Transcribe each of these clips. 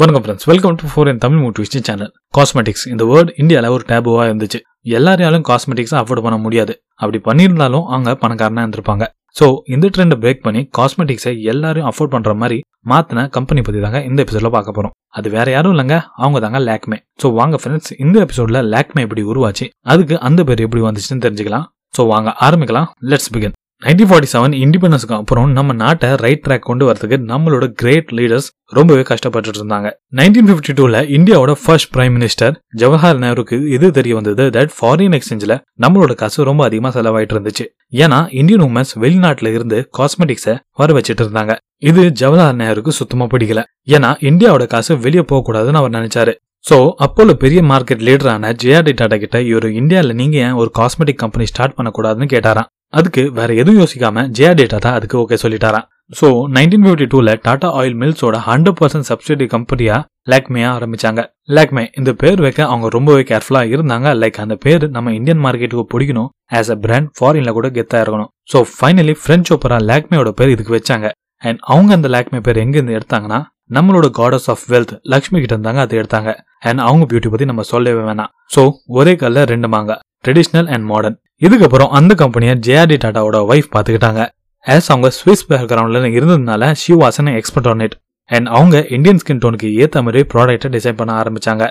வணக்கம் friends welcome to four N Tamil motivation channel cosmetics இந்த word இந்தியாவில் ஒரு டேபுவாக இருந்துச்சு. எல்லாரையாலும் காஸ்மெட்டிக்ஸ் அஃபோர்ட் பண்ண முடியாது. அப்படி பண்ணியிருந்தாலும் அவங்க பணக்காரனா இருந்திருப்பாங்க. ஸோ இந்த ட்ரெண்டை பிரேக் பண்ணி காஸ்மெட்டிக்ஸை எல்லாரும் அஃபோர்ட் பண்ணுற மாதிரி மாத்தின கம்பெனி பத்தி தாங்க இந்த எபிசோட்ல பார்க்க போறோம். அது வேற யாரும் இல்லைங்க. அவங்க தாங்க லேக்மே. ஸோ வாங்க ஃப்ரெண்ட்ஸ் இந்த எபிசோட்ல லேக்மே எப்படி உருவாச்சு? அதுக்கு அந்த பேர் எப்படி வந்துச்சுன்னு தெரிஞ்சுக்கலாம். ஸோ வாங்க ஆரம்பிக்கலாம். Let's begin nineteen forty seven இண்டிபெண்டன்ஸ்க்கு அப்புறம் நம்ம நாட்டை ரைட் ட்ராக் கொண்டு வரதுக்கு நம்மளோட கிரேட் லீடர்ஸ் ரொம்பவே கஷ்டப்பட்டு இருந்தாங்க. நைன்டீன் ஃபிஃப்டி டூல இந்தியாவோட ஃபர்ஸ்ட் பிரைம் மினிஸ்டர் ஜவஹர்லால் நேருக்கு இது தெரிய வந்தது தட் ஃபாரின் எக்ஸ்சேஞ்சில் நம்மளோட காசு ரொம்ப அதிகமா செலவாயிட்டு இருந்துச்சு. ஏன்னா இந்தியன் உமன்ஸ் வெளிநாட்டுல இருந்து காஸ்மெட்டிக்ஸை வர வச்சுட்டு இருந்தாங்க. இது ஜவஹர்லால் நேருக்கு சுத்தமா பிடிக்கல. ஏன்னா இந்தியாவோட காசு வெளியே போகக்கூடாதுன்னு அவர் நினைச்சாரு. சோ அப்போல பெரிய மார்க்கெட் லீடரான ஜேஆர்டி டாடா கிட்ட இவர் இந்தியாவில் நீங்க ஏன் ஒரு காஸ்மெட்டிக் கம்பெனி ஸ்டார்ட் பண்ணக்கூடாதுன்னு கேட்டாராம். அதுக்கு வேற எதுவும் யோசிக்காம டேட்டா தான் அதுக்கு ஓகே சொல்லிட்டாராம். ஸோ நைன்டீன் ஃபிஃப்டி டூல டாடா ஆயில் மில்ஸோட ஹண்ட்ரட் பர்சன்ட் சப்சிடி கம்பெனியா லேக்மேயா ஆரம்பிச்சாங்க. லேக்மே இந்த பேர் வைக்க அவங்க ரொம்பவே கேர்ஃபுல்லா இருந்தாங்க. லைக் அந்த பேர் நம்ம இந்தியன் மார்க்கெட்டுக்கு பிடிக்கணும். ஆஸ் அ பிராண்ட் ஃபாரின்ல கூட கெத்தா இருக்கணும். ஸோ ஃபைனலி பிரெஞ்ச் ஓப்பரா லேக்மேயோட பேர் இதுக்கு வச்சாங்க. அண்ட் அவங்க அந்த லேக்மே பேர் எங்க இருந்து எடுத்தாங்கன்னா நம்மளோட காடஸ் ஆஃப் வெல்த் லக்ஷ்மி கிட்ட இருந்தாங்க அதை எடுத்தாங்க. அண்ட் அவங்க பியூட்டி பத்தி நம்ம சொல்லவே வேணாம். ஸோ ஒரே கல்ல ரெண்டு மாங்க. ட்ரெடிஷ்னல் அண்ட் மாடர்ன் இதுக்கப்புறம் அந்த கம்பெனியை ஜேஆர்டி டாட்டாவோட ஒய்ஃப் பார்த்துக்கிட்டாங்க ஆஸ் அவங்க ஸ்விஸ் பேக்ரவுண்ட்ல இருந்ததுனால she was an expert on it and அவங்க இந்தியன் ஸ்கின் டோனுக்கு ஏற்ற மாதிரி ப்ராடக்ட்டை டிசைன் பண்ண ஆரம்பிச்சாங்க.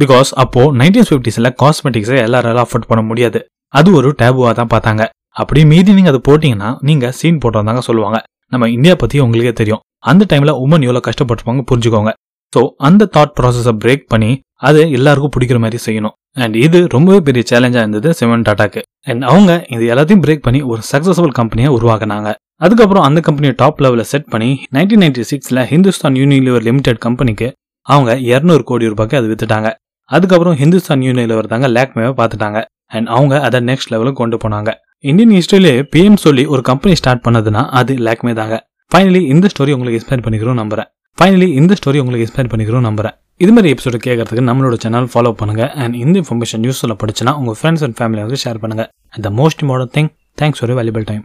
பிகாஸ் அப்போ நைன்டீன் ஃபிஃப்டிஸில் காஸ்மெட்டிக்ஸை எல்லாராலும் அஃபோர்ட் பண்ண முடியாது. அது ஒரு டேபுவாக தான் பார்த்தாங்க. அப்படி மீதி நீங்க அது போட்டீங்கன்னா நீங்க சீன் போட்டோம் சொல்லுவாங்க. நம்ம இந்தியா பத்தி உங்களுக்கே தெரியும். அந்த டைம்ல உமன் எவ்வளோ கஷ்டப்பட்டிருப்பாங்க புரிஞ்சுக்கோங்க. ஸோ அந்த தாட் ப்ராசஸை பிரேக் பண்ணி அது எல்லாருக்கும் பிடிக்கிற மாதிரி செய்யணும். அண்ட் இது ரொம்பவே பெரிய சேலஞ்சாக இருந்தது சிவன் டாட்டாக்கு அண்ட் அவங்க இது எல்லாத்தையும் பிரேக் பண்ணி ஒரு சக்சஸ்ஃபுல் கம்பெனியை உருவாக்குனாங்க. அதுக்கப்புறம் அந்த கம்பெனியை டாப் லெவலில் செட் பண்ணி நைன்டீன் நைன்டி சிக்ஸில் ஹிந்துஸ்தான் யூனிலிவர் லிமிடெட் கம்பெனிக்கு அவங்க இரநூறு கோடி ரூபாய்க்கு அது வித்துட்டாங்க. அதுக்கப்புறம் ஹிந்துஸ்தான் யூனிலிவர் தாங்க லேக்மேவை பார்த்துட்டாங்க. அண்ட் அவங்க அதை நெக்ஸ்ட் லெவலுக்கு கொண்டு போனாங்க. இந்தியன் ஹிஸ்டரியிலே பிஎம் சொல்லி ஒரு கம்பெனி ஸ்டார்ட் பண்ணதுன்னா அது லேக்மே தாங்க. ஃபைனலி இந்த ஸ்டோரி உங்களுக்கு எக்ஸ்பிளைன் பண்ணிக்கிறோம் நம்புறேன். ஃபைனலி இந்த ஸ்டோரி உங்களுக்கு இன்ஸ்பயர் பண்ணிக்கிறோம் நம்புறேன். இது மாதிரி எபிசோடு கேட்கறதுக்கு நம்மளோட சேனல் ஃபாலோ பண்ணுங்க. அண்ட் இந்த இன்ஃபர்மேஷன் யூஸ்ஃபுல்லாக படிச்சுன்னா உங்கள் ஃப்ரெண்ட்ஸ் அண்ட் ஃபேமிலியாவுக்கு ஷேர் பண்ணுங்க. And the most important thing thanks for valuable time